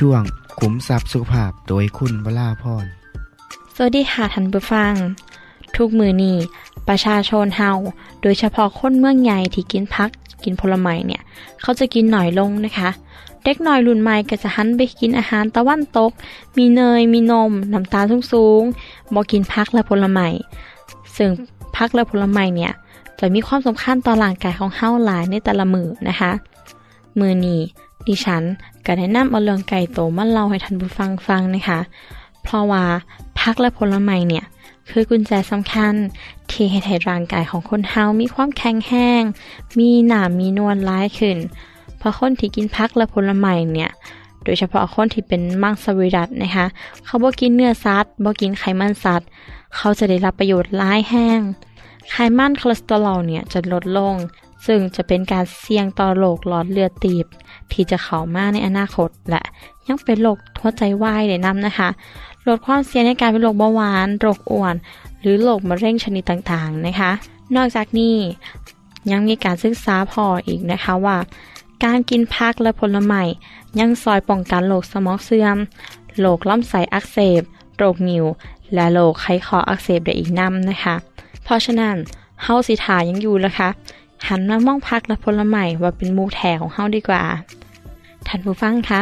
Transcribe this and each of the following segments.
ช่วงขุมทรัพย์สุขภาพโดยคุณวราพรสวัสดีค่ะท่านผู้ฟัง ทุกมือนี้ประชาชนเฮาโดยเฉพาะคนเมืองใหญ่ที่กินพัก กินผลไม้เนี่ย เขาจะกินหน่อยลงนะคะ เด็กหน้อยรุ่นใหม่ก็จะหันไปกินอาหารตะวันตก มีเนย มีนม น้ำตาลสูงๆบอกินพักและผลไม้ซึ่งพักและผลไม้เนี่ยจะมีความสำคัญต่อร่างกายของเฮาหลายในแต่ละมือนะคะ มือนี้ ดิฉันก็แนะนำเอาเรื่องไก่โตมาเล่าให้ท่านผู้ฟังฟังนะคะ เพราะว่าพักและผลไม้เนี่ย คือกุญแจสำคัญ ที่ให้ให้ร่างกายของคนเฮามีความแข็งแรงมีน้ำมีนวลหลายขึ้น เพราะคนที่กินผักและผลไม้เนี่ย โดยเฉพาะคนที่เป็นมังสวิรัตินะคะ เขาบ่กินเนื้อสัตว์บ่กินไขมันสัตว์ เขาจะได้รับประโยชน์หลายแฮง ไขมันคอเลสเตอรอลเนี่ยจะลดลง ซึ่งจะเป็นการเสี่ยงต่อโรคหลอดเลือดตีบ ที่จะเข้ามาในอนาคตและยังเป็นโรคหัวใจวายได้นำนะคะลดความเสี่ยงในการเป็นโรคเบาหวานโรคอ้วน หรือโรคมะเร็งชนิดต่างๆนะคะ นอกจากนี้ยังมีการศึกษาพออีกนะคะว่า การกินผักและผลไม้ยังซอยป้องกันโรคสมองเสื่อมโรคลำไส้อักเสบโรคนิว และโรคไขคออักเสบได้อีกนํนะคะ เพราะฉะนั้นเฮาสิทายังอยู่แล้วค่ะ หันมามองพักและผลไม้ว่าเป็นมูแถของเฮาดีกว่าท่านผู้ฟังคะ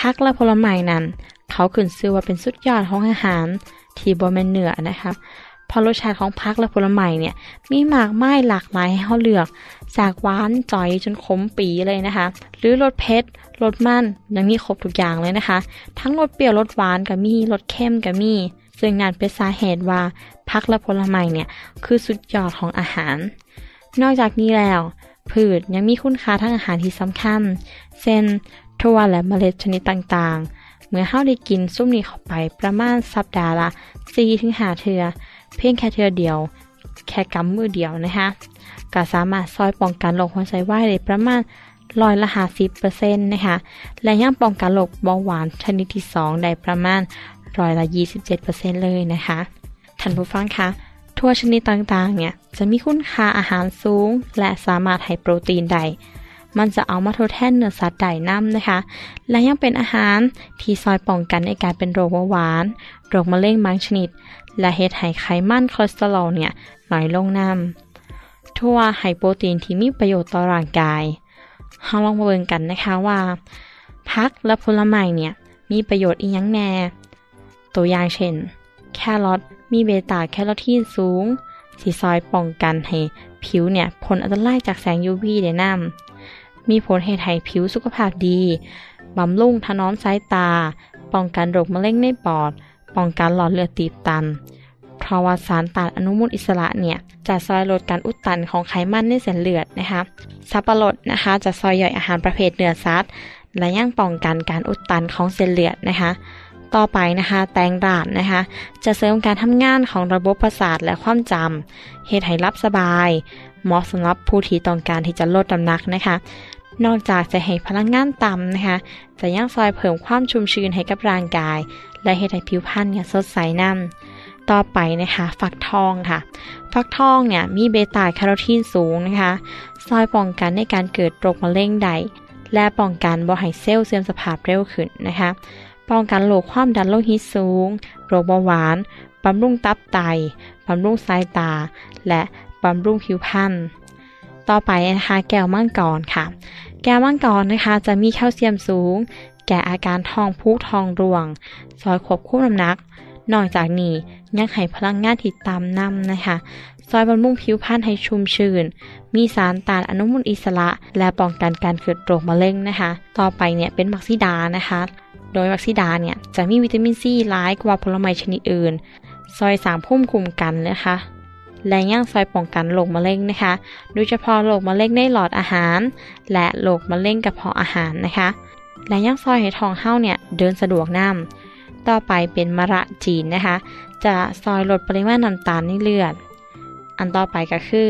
พักและผลไม้นั้น เขาขึ้นชื่อว่าเป็นสุดยอดของอาหาร ที่บ่แม่นเนื้อนะคะพราะรสชาติของพักและผลไม้เนี่ย มีมากมายหลากหลายให้เฮาเลือก จากหวานจ่อยจนขมปีเลยนะคะ หรือรสเผ็ดรสมันยังมีครบทุกอย่างเลยนะคะ ทั้งรสเปรี้ยวรสหวานก็มีรสเค็มก็มีซึ่งนั่นเป็นสาเหตุว่าพักและผลไม้เนี่ย คือสุดยอดของอาหาร นอกจากนี้แล้ว พืชยังมีคุณค่าทางอาหารที่สำคัญ เช่นถั่วและเมล็ดชนิดต่างๆ เมื่อเฮาได้กินซุ่มนี้เข้าไปประมาณสัปดาห์ละ4-5เทือ เพียงแค่เทือเดียว แค่กำมือเดียวนะคะก็สามารถซอยป้องกันโรคหัวใจวายได้ประมาณร้อยละ50%นะคะ และยังป้องกันโรคเบาหวานชนิดที่ 2 ได้ประมาณร้อยละ 27%เลยนะคะ ท่านผู้ฟังคะ ทั่วชนิดต่างๆ เนี่ย จะมีคุณค่าอาหารสูง และสามารถให้โปรตีนได้มันจะเอามาทดแทนเนื้อสัตว์ได้นำนะคะ และยังเป็นอาหารที่ซอยป้องกันในการเป็นโรคเบาหวาน โรคมะเร็งบางชนิด และเฮ็ดให้ไขมันคอเลสเตอรอลเนี่ยน้อยลงนำถั่วให้โปรตีนที่มีประโยชน์ต่อร่างกายเฮาลองมาเบิ่งกันนะคะว่าผักและผลไม้เนี่ยมีประโยชน์อีหยังแน่ ตัวอย่างเช่น แครอท มีเบต้าแคโรทีนสูงสีซอยป้องกันให้ผิวเนี่ยผลอันตรายจากแสง UV ได้นำมีผลให้ให้ผิวสุขภาพดี บำรุงถนอมสายตา ป้องกันโรคมะเร็งในปอด ป้องกันหลอดเลือดตีบตัน เพราะว่าสารต้านอนุมูลอิสระเนี่ย จะซอยลดการอุดตันของไขมันในเส้นเลือดนะคะ สับปะรดนะคะจะซอยย่อยอาหารประเภทเนื้อสัตว์ และยังป้องกันการอุดตันของเส้นเลือดนะคะ ต่อไปนะคะแตงด่านนะคะจะเสริมการทำงานของระบบประสาทและความจำเฮ็ดให้รับสบาย เหมาะสำหรับผู้ที่ต้องการที่จะลดน้ำหนักนะคะ นอกจากจะให้พลังงานต่ำนะคะจะยังซอยเพิ่มความชุ่มชื้นให้กับร่างกาย และเฮ็ดให้ผิวพรรณเนี่ยสดใสนำต่อไปนะคะฟักทองค่ะ ฟักทองเนี่ยมีเบต้าแคโรทีนสูงนะคะซอยป้องกันในการเกิดโรคมะเร็งใดและป้องกันบ่ให้เซลล์เสื่อมสภาพเร็วขึ้นนะคะ ป้องกันโรคความดันโลหิตสูง โรคเบาหวาน บำรุงตับไต บำรุงสายตา และบำรุงผิวพรรณ ต่อไปนะคะแก้วมังกรค่ะ แก้วมังกรนะคะจะมีแคลเซียมสูง แก่อาการท้องพุท้องร่วงซอยควบคุมน้ำหนัก นอกจากนี้ยังให้พลังงานที่ตามนำนะคะซอยบำรุงผิวพรรณให้ชุ่มชื้น มีสารต้านอนุมูลอิสระ และป้องกันการเกิดโรคมะเร็งนะคะ ต่อไปเนี่ยเป็นมักซิดานะคะ โดยมักซิดาเนี่ยจะมีวิตามินซีหลายกว่าผลไม้ชนิดอื่น ซอยสามพุ่มคุมกันนะคะ และย่างซอยป้องกันโรคมะเร็งนะคะ โดยเฉพาะโรคมะเร็งในหลอดอาหาร และโรคมะเร็งกระเพาะอาหารนะคะ และย่างซอยให้ทองเฮ้าเนี่ยเดินสะดวกน้ำต่อไปเป็นมะระจีนนะคะ จะซอยลดปริมาณน้ำตาลในเลือด อันต่อไปก็คือ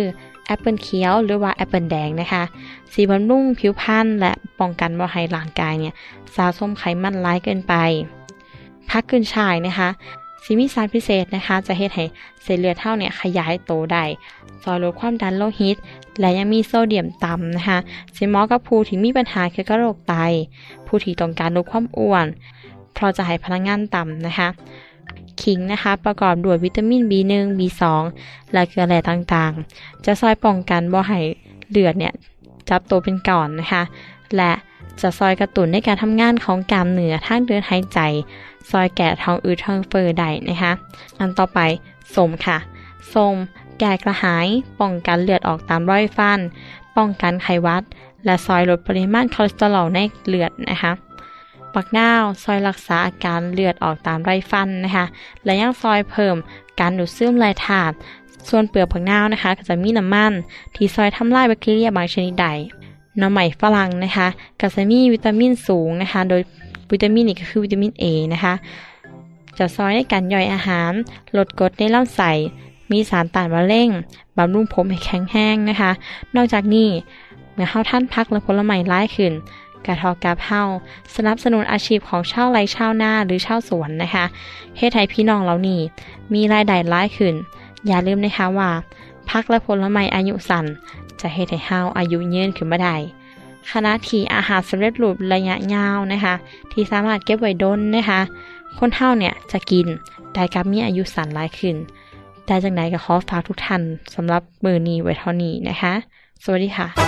แอปเปิลเขียวหรือว่าแอปเปิลแดงนะคะ สิบำรุงผิวพรรณและป้องกันบ่ให้ร่างกายเนี่ยสะสมไขมันหลายเกินไป ผักขึ้นฉ่ายนะคะสิมีสารพิเศษนะคะ จะเฮ็ดให้เส้นเลือดเฮาเนี่ยขยายโตได้ซอยลดความดันโลหิต และยังมีโซเดียมต่ำนะคะสิเหมาะกับผู้ที่มีปัญหาเกี่ยวกับโรคไต ผู้ที่ต้องการลดความอ้วน เพราะจะให้พลังงานต่ำนะคะ ขิงนะคะ ประกอบด้วยวิตามิน B1 B2 และเกลือแร่ต่างๆ จะซอยป้องกันบ่ให้เลือดเนี่ยจับตัวเป็นก่อนนะคะ และจะซอยกระตุ้นในการทำงานของกล้ามเนื้อทางเดินหายใจ ซอยแก่ท้องอืดท้องเฟ้อได้นะคะ อันต่อไปสมค่ะสมแก้กระหาย ป้องกันเลือดออกตามรอยฟัน ป้องกันไขหวัด และซอยลดปริมาณคอเลสเตอรอลในเลือดนะคะ ปักนาว ซอยรักษาอาการเลือดออกตามไรฟันนะคะ และยังซอยเพิ่มการดูดซึมแร่ธาตุส่วนเปลือกผักนาวนะคะ ก็จะมีน้ำมัน ที่ซอยทำลายแบคทีเรียบางชนิดใดหน้ำใหม่ฝรั่งนะคะก็จะมีวิตามินสูงนะคะ โดยวิตามินนี้ก็คือวิตามิน A นะคะ จะซอยในการย่อยอาหาร ลดกรดในลำไส้มีสารต้านมะเร็งบำรุงผมให้แข็งแรงนะคะ นอกจากนี้เมื่อเฮาท่านพักและผลไม้ร้ายขึ้น กระทอกับเฮาสนับสนุนอาชีพของชาวไร่ชาวนาหรือชาวสวนนะคะเฮ็ดให้พี่น้องเหล่านี้มีรายได้ร้ายขึ้น อย่าลืมนะคะว่าพักและผลไม้อายุสั้นจะเฮ็ดให้เฮาอายุยืนขึ้นมาได้ขณะที่อาหารสำเร็จรูประยะยาวนะคะ ที่สามารถเก็บไว้ดนนะคะ คนเฮาเนี่ยจะกินได้กับมีอายุสั้นหลายขึ้นแต่จังไดก็ขอฝากทุกท่านสำหรับมือนี้ไว้เท่านี้นะคะ สวัสดีค่ะ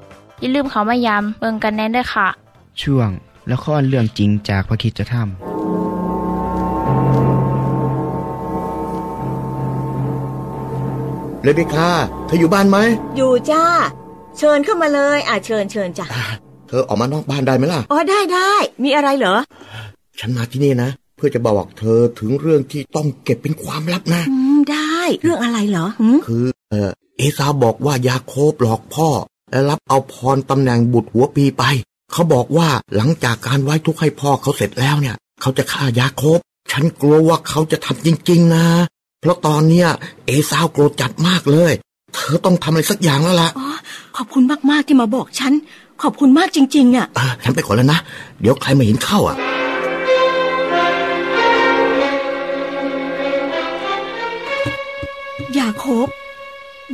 อย่าลืมเขามายามเบิงกันแน่นด้วยค่ะ ช่วงละครเรื่องจริงจากพระคิดจะทำเลเบคลาเธออยู่บ้านไหม อยู่จ้า เชิญเข้ามาเลยอ่าเชิญเชิญจ้ะเธอออกมานอกบ้านได้ไหมล่ะ อ๋อได้ได้ มีอะไรเหรอ ฉันมาที่นี่นะ เพื่อจะบอกเธอถึงเรื่องที่ต้องเก็บเป็นความลับนะ อืมได้ เรื่องอะไรเหรอหืมคือ เออเอซาวบอกว่ายาโคบหลอกพ่อ และรับเอาพรตำแหน่งบุตรหัวปีไป เขาบอกว่าหลังจากการไว้ทุกข์ให้พ่อเขาเสร็จแล้วเนี่ย เขาจะฆ่ายาโคบ ฉันกลัวว่าเขาจะทำจริง ๆ นะ เพราะตอนเนี้ยเอซาวโกรธจัดมากเลย เธอต้องทำอะไรสักอย่างแล้วล่ะอ๋อขอบคุณมากๆที่มาบอกฉัน ขอบคุณมากจริงๆอะเออฉันไปก่อนแล้วนะ เดี๋ยวใครมาเห็นเข้าอะ ยาโคบ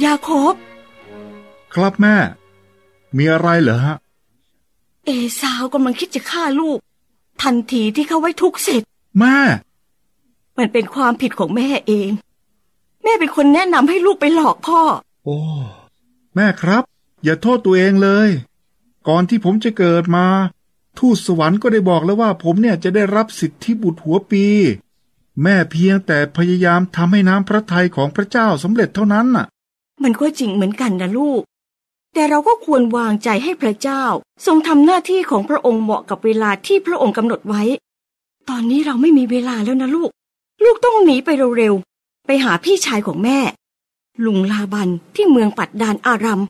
ยาโคบ ครับแม่ มีอะไรเหรอฮะ เอซาวกำลังคิดจะฆ่าลูก ทันทีที่เขาไว้ทุกข์เสร็จ แม่ มันเป็นความผิดของแม่เอง แม่เป็นคนแนะนำให้ลูกไปหลอกพ่อ โอ้ แม่ครับ อย่าโทษตัวเองเลย ก่อนที่ผมจะเกิดมา ทูตสวรรค์ก็ได้บอกแล้วว่าผมเนี่ยจะได้รับสิทธิบุตรหัวปี แม่เพียงแต่พยายามทำให้น้ำพระทัยของพระเจ้าสำเร็จเท่านั้นน่ะ มันก็จริงเหมือนกันนะลูก แต่เราก็ควรวางใจให้พระเจ้า ทรงทำหน้าที่ของพระองค์เหมาะกับเวลาที่พระองค์กำหนดไว้ ตอนนี้เราไม่มีเวลาแล้วนะลูก ลูกต้องหนีไปเร็วๆ ไปหาพี่ชายของแม่ ลุงลาบันที่เมืองปัดดานอารัม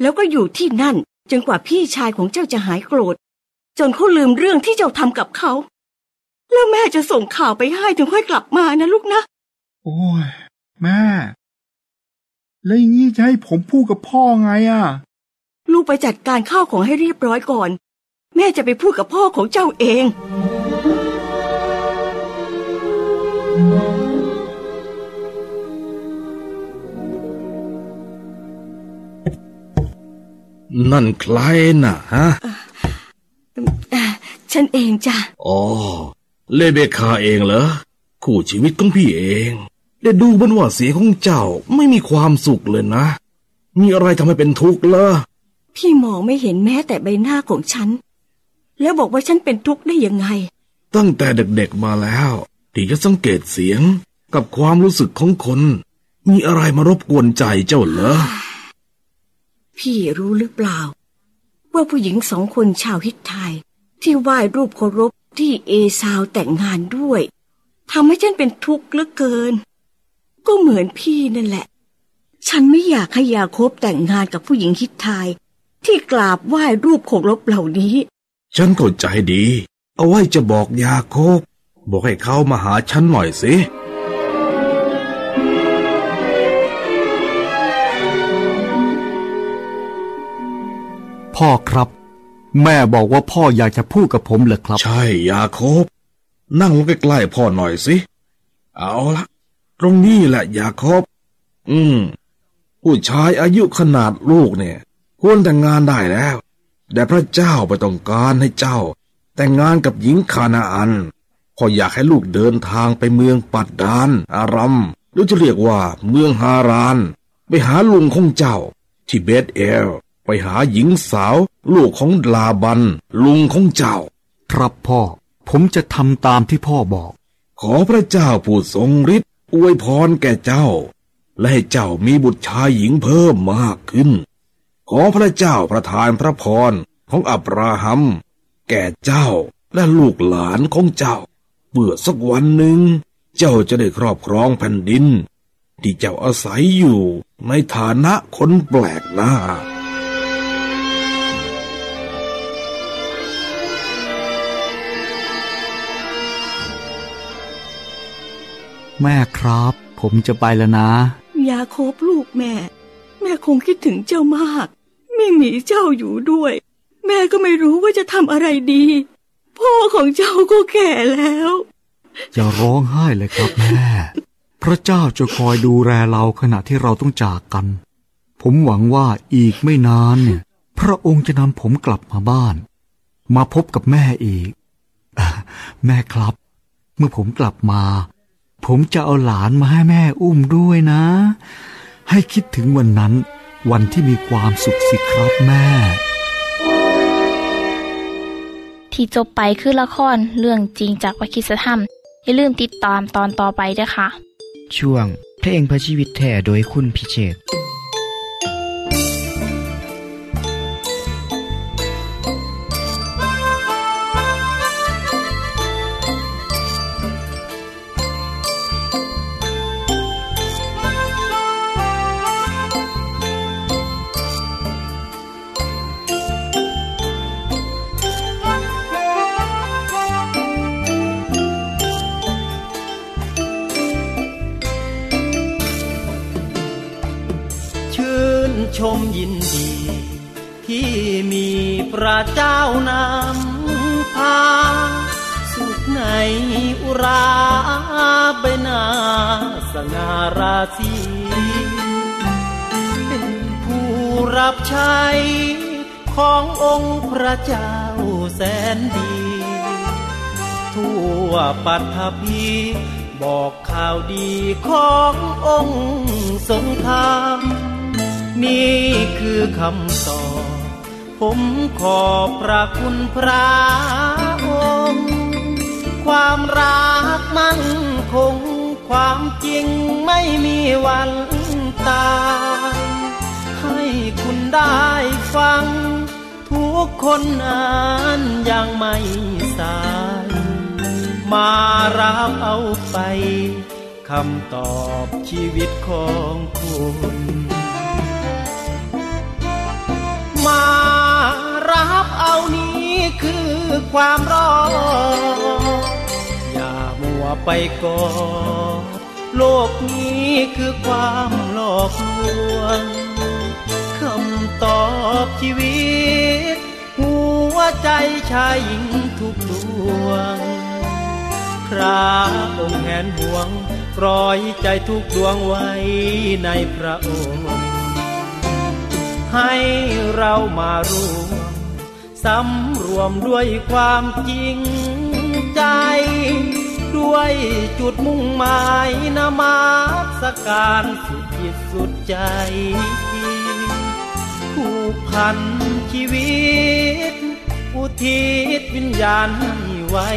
แล้วก็อยู่ที่นั่นจนกว่าพี่ชายของเจ้าจะหายโกรธ จนเขาลืมเรื่องที่เจ้าทำกับเขา แล้วแม่จะส่งข่าวไปให้ถึงค่อยกลับมานะลูกนะ โอ้ย แม่ แล้วอย่างนี้จะให้ผมพูดกับพ่อไงอะ ลูกไปจัดการข้าวของให้เรียบร้อยก่อน แม่จะไปพูดกับพ่อของเจ้าเอง นั่นใครน่ะฮะ ฉันเองจ้ะ อ๋อ เลเบคาเองเหรอ คู่ชีวิตของพี่เอง ได้ดูเหมือนว่าเสียงของเจ้าไม่มีความสุขเลยนะ มีอะไรทำให้เป็นทุกข์เหรอพี่มองไม่เห็นแม้แต่ใบหน้าของฉัน แล้วบอกว่าฉันเป็นทุกข์ได้ยังไง ตั้งแต่เด็กๆมาแล้วที่จะสังเกตเสียงกับความรู้สึกของคน มีอะไรมารบกวนใจเจ้าเหรอ พี่รู้หรือเปล่า ว่าผู้หญิงสองคนชาวฮิตไทย ที่ไหว้รูปเคารพที่เอซาวแต่งงานด้วยทำให้ฉันเป็นทุกข์เหลือเกิน ก็เหมือนพี่นั่นแหละ ฉันไม่อยากให้ยาโคบแต่งงานกับผู้หญิงฮิตไทย ที่กราบไหว้รูปเคารพเหล่านี้ ฉันเข้าใจดี เอาไว้จะบอกยาโคบ บอกให้เขามาหาฉันหน่อยสิพ่อครับ แม่บอกว่าพ่ออยากจะพูดกับผมเหรอครับ ใช่ยาโคบ นั่งลงใกล้ๆพ่อหน่อยสิ เอาละ ตรงนี้แหละยาโคบอืม ผู้ชายอายุขนาดลูกเนี่ย ควรแต่งงานได้แล้ว แต่พระเจ้าไปต้องการให้เจ้า แต่งงานกับหญิงคานาอันพ่ออยากให้ลูกเดินทางไปเมืองปัดดาน อารัมหรือจะเรียกว่าเมืองฮาราน ไปหาลุงของเจ้า ที่เบธเอล ไปหาหญิงสาว ลูกของลาบัน ลุงของเจ้า ครับพ่อ ผมจะทำตามที่พ่อบอก ขอพระเจ้าผู้ทรงฤทธิ์ อวยพรแก่เจ้า และให้เจ้ามีบุตรชายหญิงเพิ่มมากขึ้น ขอพระเจ้าประทานพระพรของอับราฮัม แก่เจ้าและลูกหลานของเจ้าเมื่อสักวันหนึ่ง เจ้าจะได้ครอบครองแผ่นดิน ที่เจ้าอาศัยอยู่ในฐานะคนแปลกหน้า แม่ครับ ผมจะไปแล้วนะ ยาโคบลูกแม่ แม่คงคิดถึงเจ้ามาก ไม่มีเจ้าอยู่ด้วย แม่ก็ไม่รู้ว่าจะทำอะไรดี พ่อของเจ้าก็แก่แล้ว อย่าร้องไห้เลยครับแม่ พระเจ้าจะคอยดูแลเราขณะที่เราต้องจากกัน ผมหวังว่าอีกไม่นานเนี่ย พระองค์จะนำผมกลับมาบ้าน มาพบกับแม่อีกอะแม่ครับ เมื่อผมกลับมา ผมจะเอาหลานมาให้แม่อุ้มด้วยนะ ให้คิดถึงวันนั้น วันที่มีความสุขสิครับแม่ ที่จบไปคือละครเรื่องจริงจากวิคิสธรรม อย่าลืมติดตามตอนต่อไปด้วยค่ะ ช่วงเพลงพระชีวิตแท่โดยคุณพิเชษ ราศีเป็นผู้รับใช้ขององค์พระเจ้าแสนดี ทั่วปัตภีบอกข่าวดีขององค์ทรงธรรมนี่คือคำตอบผมขอบพระคุณพระองค์ ความรักมั่นคง ความจริงไม่มีวันตายให้คุณได้ฟัง ทุกคนอ่านยังไม่สาย มารับเอาไปคำตอบชีวิตของคุณ มารับเอานี้คือความรออย่ามัว ไปก่อโลกนี้คือความหลอกลวงคำตอบชีวิต หัวใจชายหญิงทุกดวงพระองค์แหนห่วงร้อยใจทุกดวงไว้ในพระองค์ ให้เรามารวมสำรวมด้วยความจริงใจ ด้วยจุดมุ่งหมายนามาสการสุดจิตสุดใจผูกพันชีวิต อุทิศวิญญาณให้ไว้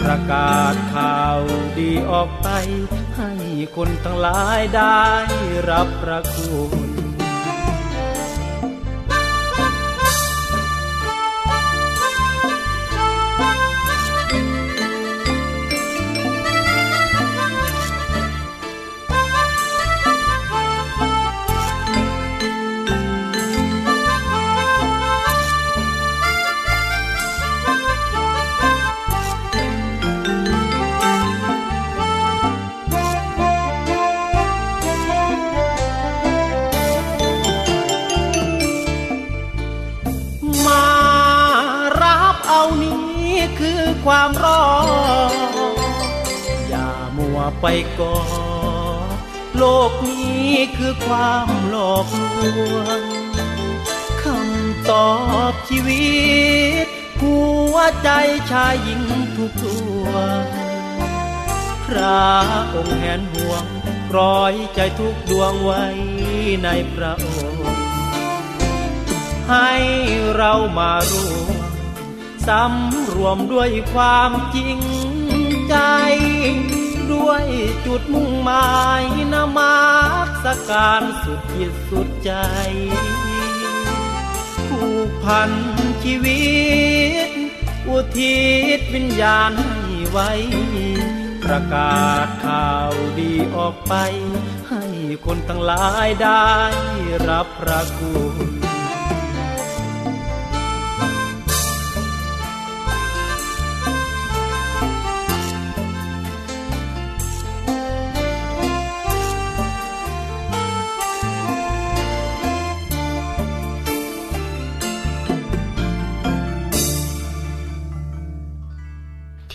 ประกาศข่าวดีออกไป ให้คนทั้งหลายได้รับพระคุณ วงคำตอบชีวิต หัวใจชายหญิงทุกดวงพระองค์แหนห่วงร้อยใจทุกดวงไว้ในพระองค์ ให้เรามารวมสำรวมด้วยความจริงใจ ด้วยจุดมุ่งหมายนามาสการสุดจิตสุดใจผูกพันชีวิต อุทิศวิญญาณให้ไว้ ประกาศข่าวดีออกไป ให้คนทั้งหลายได้รับพระคุณ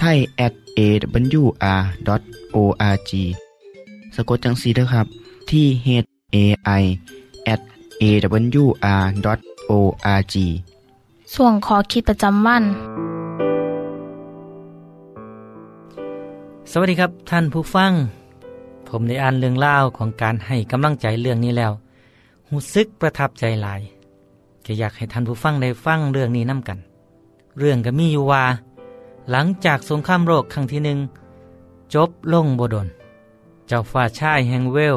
ไทย at awr.org สะกดจังสีนะครับ ที่ h a i at awr.org ส่วนขอคิดประจำวัน สวัสดีครับท่านผู้ฟัง ผมได้อ่านเรื่องเล่าวของการให้กำลังใจเรื่องนี้แล้วหูซึกประทับใจหลายก็อยากให้ท่านผู้ฟังได้ฟังเรื่องนี้น้ากัน เรื่องก็มีอยู่ว่า หลังจากสงครามโลกครั้งที่หนึ่งจบลงบดลเจ้าฝ่าชายแห่งเวล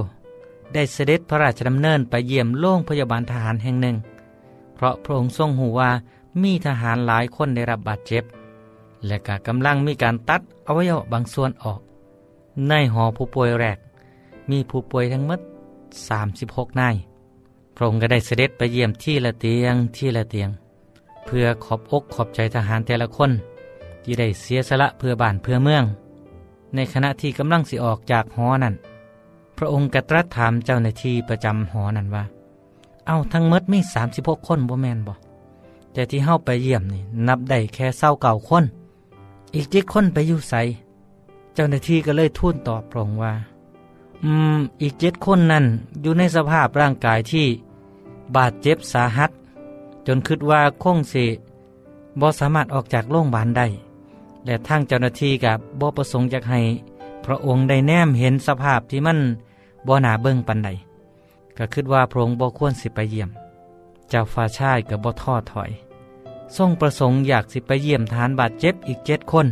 ได้เสด็จพระราชดำเนินไปเยี่ยมโรงพยาบาลทหารแห่งหนึ่ง เพราะพระองค์ทรงหูว่ามีทหารหลายคนได้รับบาดเจ็บ และก็กำลังมีการตัดอวัยวะบางส่วนออก ในหอผู้ป่วยแรก มีผู้ป่วยทั้งหมด36นายพระองค์ก็ได้เสด็จไปเยี่ยมที่ละเตียงที่ละเตียง เพื่อขอบอกขอบใจทหารแต่ละคน ที่ได้เสียสละเพื่อบ้านเพื่อเมือง ในขณะที่กำลังสิออกจากหอนั้นพระองค์กระตรัสถามเจ้าหน้าที่ประจำหอนั้นว่า เอาทั้งมดมีสามสิบหกคนบ่แมนบ่แต่ที่เฮาไปเยี่ยมนี่ นับได้แค่เศร้าเก่าคน อีกเจ็ดคนไปอยู่ใสเจ้าหน้าที่ก็เลยทูลตอบพระองค์ว่า อืม อีกเจ็ดคนนั้นอยู่ในสภาพร่างกายที่ บาดเจ็บสาหัส จนคิดว่าคงสิบ่สามารถออกจากโรงพยาบาลได้ และทางเจ้าหน้าที่กับบ่ประสงค์จะให้ พระองค์ได้แนมเห็นสภาพที่มันบ่หนาเบิ่งปันใดก็คิดว่าพระองค์บ่ควรสิไปเยี่ยม เจ้าฟ้าชายกับบ่ท้อถอย ทรงประสงค์อยากสิไปเยี่ยมทหารบาดเจ็บอีกเจ็ดคน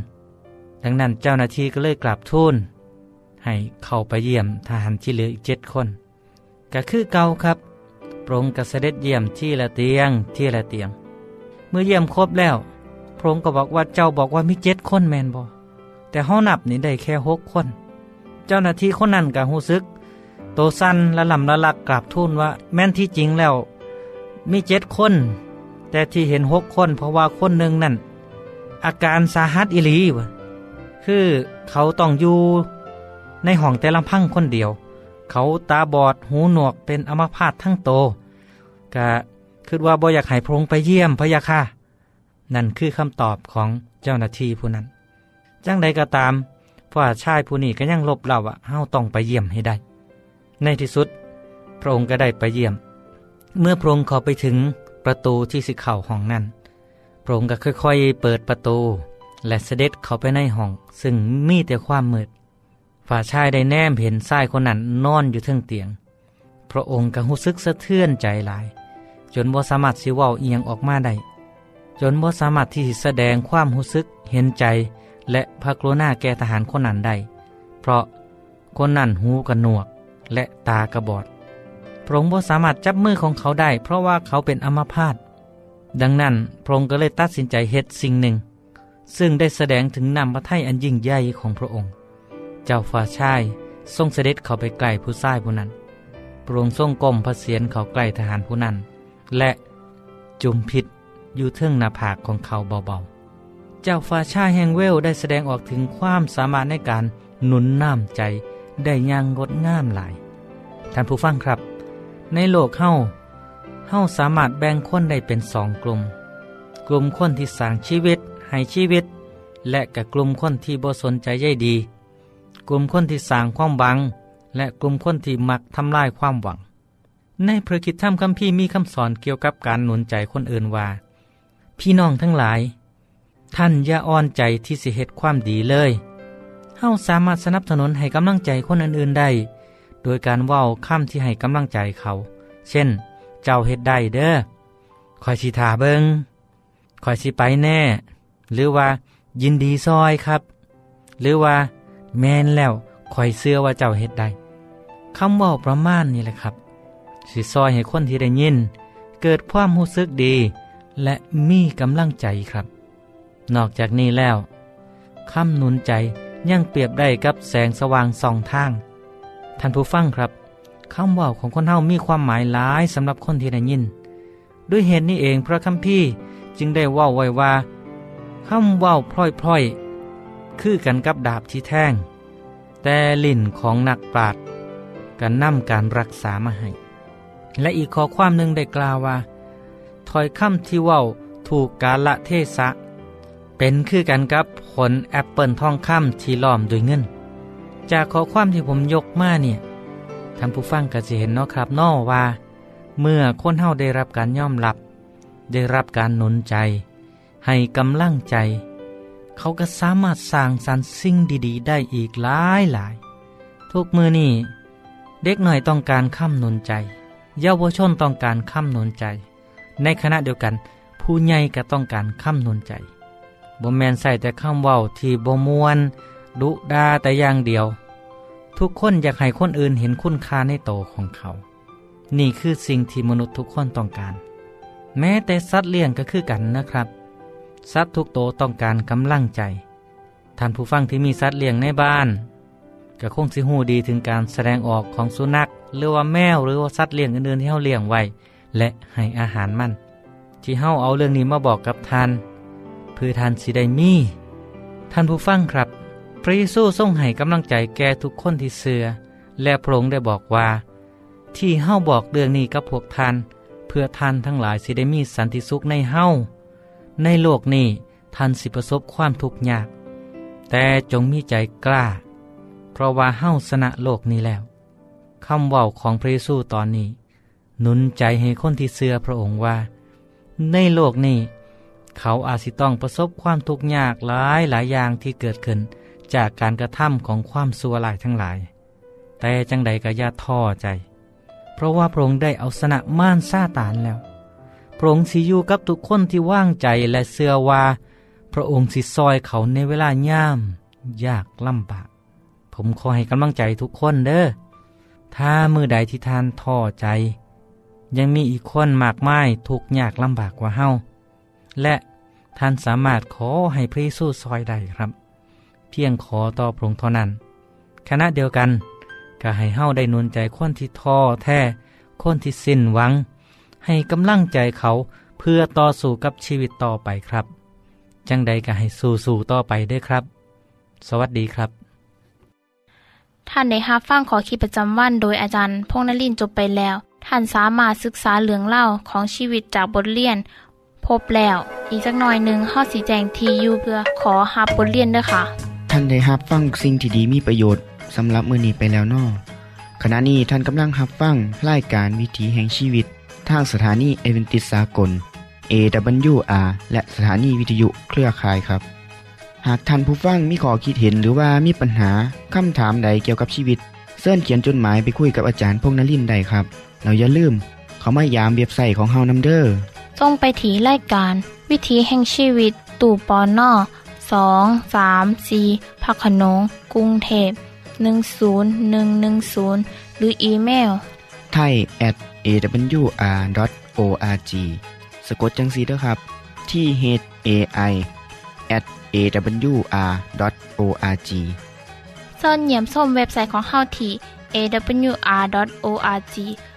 ดังนั้นเจ้าหน้าที่ก็เลยกราบทูลให้เข้าไปเยี่ยมทหารที่เหลืออีกเจ็ดคนก็คือเก่าครับพระองค์ก็เสด็จเยี่ยมที่ละเตียงที่ละเตียง เมื่อเยี่ยมครบแล้ว พระองค์ก็บอกว่าเจ้าบอกว่ามีเจ็ดคนแมนบอแต่ห้องนับนี่ได้แค่หกคน เจ้าหน้าที่คนนั้นก็หูซึก โตสั้นและลำละลักกราบทูลว่า แม่นที่จริงแล้ว มีเจ็ดคน แต่ที่เห็นหกคนเพราะว่าคนหนึ่งนั่น อาการสาหัสอิลีวะคือเขาต้องอยู่ในห้องแต่ลำพังคนเดียว เขาตาบอดหูหนวกเป็นอัมพาตทั้งโตกะคือว่าบ่อยากให้พระองค์ไปเยี่ยมพระยาค่ะ นั่นคือคำตอบของเจ้าหน้าที่ผู้นั้น จังใดก็ตามฝ่าชายผู้นี้ก็ยังลบเล่าว่าเฮาต้องไปเยี่ยมให้ได้ ในที่สุด พระองค์ก็ได้ไปเยี่ยม เมื่อพระองค์ข้าไปถึงประตูที่สิเข้าห้องนั้น พระองค์ก็ค่อยๆ เปิดประตู และเสด็จเข้าไปในห้อง ซึ่งมีแต่ความมืดฝ่าชายได้แนมเห็นชายคนนั้นนอนอยู่เทิงเตียง พระองค์ก็รู้สึกสะเทือนใจหลาย จนบ่สามารถสิเว้าเอียงออกมาได้ จนบ่สามารถที่แสดงความรู้สึกเห็นใจ และพระกรุณาแก่ทหารคนนั้นได้ เพราะคนนั้นหูกระหนวกและตากระบอด พระองค์บ่สามารถจับมือของเขาได้ เพราะว่าเขาเป็นอัมพาต ดังนั้นพระองค์ก็เลยตัดสินใจเฮ็ดสิ่งหนึ่ง ซึ่งได้แสดงถึงนำพระทัยอันยิ่งใหญ่ของพระองค์ เจ้าฟ้าชายทรงเสด็จเข้าไปใกล้ผู้ชายผู้นั้น พระองค์ทรงก้มพระเศียรเขาใกล้ทหารผู้นั้น และจุมพิษ อยู่เทิงหน้าผากของเขาเบาๆ เจ้าฟาชาแห่งเวลได้แสดงออกถึงความสามารถในการหนุนน้ำใจได้อย่างงดงามหลาย ท่านผู้ฟังครับ ในโลกเฮาเฮาสามารถแบ่งคนได้เป็นสองกลุ่ม กลุ่มคนที่สร้างชีวิตให้ชีวิต และกับกลุ่มคนที่บ่สนใจใยดี กลุ่มคนที่สร้างความหวัง และกลุ่มคนที่มักทำลายความหวัง ในพระคิดธรรมคัมภีร์มีคำสอนเกี่ยวกับการหนุนใจคนอื่นว่า พี่น้องทั้งหลาย ท่านอย่าอ่อนใจที่สิเหตุความดีเลยเฮาสามารถสนับสนุนให้กำลังใจคนอื่นๆได้ โดยการเว้าคำที่ให้กำลังใจเขา เช่น เจ้าเฮ็ดได้เด้อคอยสิทาเบิงคอยสิไปแน่ หรือว่า ยินดีซอยครับ หรือว่า แมนแล้วคอยเสื้อว่าเจ้าเฮ็ดได้คำว่าประมาณนี่แหละครับ สิซอยให้คนที่ได้ยิน เกิดความรู้สึกดี และมีกำลังใจครับ นอกจากนี้แล้วคำหนุนใจยังเปรียบได้กับแสงสว่างสองทาง ท่านผู้ฟังครับคำว่าของคนเฮามีความหมายหลายสำหรับคนที่ได้ยิน ด้วยเหตุนี้เองพระคัมภีร์จึงได้ว่าไว้ว่าคำว่าพล่อยๆ คือกันกับดาบที่แท่ง แต่ลิ่นของนักปราชญ์กันนำการรักษามาให้ และอีกข้อความหนึ่งได้กล่าวว่า ถอยคำที่ว่าถูกกาละเทศะ เป็นคือกันกับผลแอปเปิลทองคำที่ล้อมด้วยเงิน จากข้อความที่ผมยกมาเนี่ยท่านผู้ฟังก็จะเห็นเนาะครับนอว่า เมื่อคนเฮาได้รับการยอมรับ ได้รับการหนุนใจ ให้กำลังใจ เขาก็สามารถสร้างสรรค์สิ่งดีๆ ได้อีกหลายหลายทุกมือนี่เด็กหน่อยต้องการค้ำหนุนใจ เยาวชนต้องการค้ำหนุนใจ ในขณะเดียวกัน ผู้ใหญ่ก็ต้องการคำนุนใจบ่แมนใส่แต่คำเว้าที่บ่มวน ดุดาแต่อย่างเดียว ทุกคนอยากให้คนอื่นเห็นคุณค่าในโตของเขา นี่คือสิ่งที่มนุษย์ทุกคนต้องการ แม้แต่สัตว์เลี้ยงก็คือกันนะครับ สัตว์ทุกโตต้องการกำลังใจ ท่านผู้ฟังที่มีสัตว์เลี้ยงในบ้านก็คงสิหูดีถึงการแสดงออกของสุนัขหรือว่าแมวหรือว่าสัตว์เลี้ยงอื่นๆที่เขาเลี้ยงไว้ และให้อาหารมัน ที่เฮาเอาเรื่องนี้มาบอกกับท่านเพื่อท่านสิได้มีท่านผู้ฟังครับ พระเยซูทรงให้กำลังใจแก่ทุกคนที่เสือและพระองค์ได้บอกว่า ที่เฮาบอกเรื่องนี้กับพวกท่าน เพื่อท่านทั้งหลายสิได้มีสันติสุขในเฮาในโลกนี้ท่านสิประสบความทุกข์ยาก แต่จงมีใจกล้า เพราะว่าเฮาสนะโลกนี้แล้วคำว้าของพระเยซูตอนนี้ หนุนใจให้คนที่เสือพระองค์ว่า ในโลกนี้ เขาอาจสิต้องประสบความทุกข์ยากหลายหลายอย่างที่เกิดขึ้น จากการกระทำของความสัวหลายทั้งหลาย แต่จังใดก็ย่าท้อใจ เพราะว่าพระองค์ได้เอาสนะม่านซาตานแล้วพระองค์สิอยู่กับทุกคนที่ว่างใจและเสือว่า พระองค์สิซอยเขาในเวลาย่าม ยากลำบาก ผมขอให้กำลังใจทุกคนเด้อถ้ามือใดที่ท่านท้อใจ ยังมีอีกคนมากมายทุกยากลำบากกว่าเฮาและท่านสามารถขอให้พระเยซูซอยได้ครับ เพียงขอต่อพระองค์เท่านั้นขณะเดียวกันก็ให้เฮาได้นุนใจคนที่ท้อแท้คนที่สิ้นหวัง ให้กำลังใจเขาเพื่อต่อสู้กับชีวิตต่อไปครับ จังใดก็ให้สู้สู้ต่อไปด้วยครับ สวัสดีครับ ท่านได้รับฟังขอคิดประจำวันโดยอาจารย์พงนลินจบไปแล้ว ท่านสามารถศึกษาเรื่องเล่าของชีวิตจากบทเรียน พบแล้ว อีกสักหน่อยหนึ่งข้อสีแจงทียูเพื่อขอฮับบทเรียนด้วยค่ะ ท่านได้รับฟังสิ่งที่ดีมีประโยชน์สำหรับมือนีไปแล้วนอขณะนี้ท่านกำลังรับฟังรายการวิถีแห่งชีวิต ทางสถานีเอเวนติสากล AWR และสถานีวิทยุเครือข่ายครับ หากท่านผู้ฟังมีข้อคิดเห็นหรือว่ามีปัญหาคำถามใดเกี่ยวกับชีวิตเสินเขียนจดหมายไปคุยกับอาจารย์พงษ์นลินทร์ได้ครับ เราอย่าลืม เขามายามเบียบใส่ของเฮานำเด้อจงไปถีรายการ วิถีแห่งชีวิตตู่ปอนนอสองสามสีพักขนงกรุงเทพ10110 หรืออีเมลไทย at awr.org สะกดจังสีเด้อครับ ที่ h a i at awr.org ส่วนเหยี่ยมส้มเว็บไซต์ของเฮาที่ awr.org เ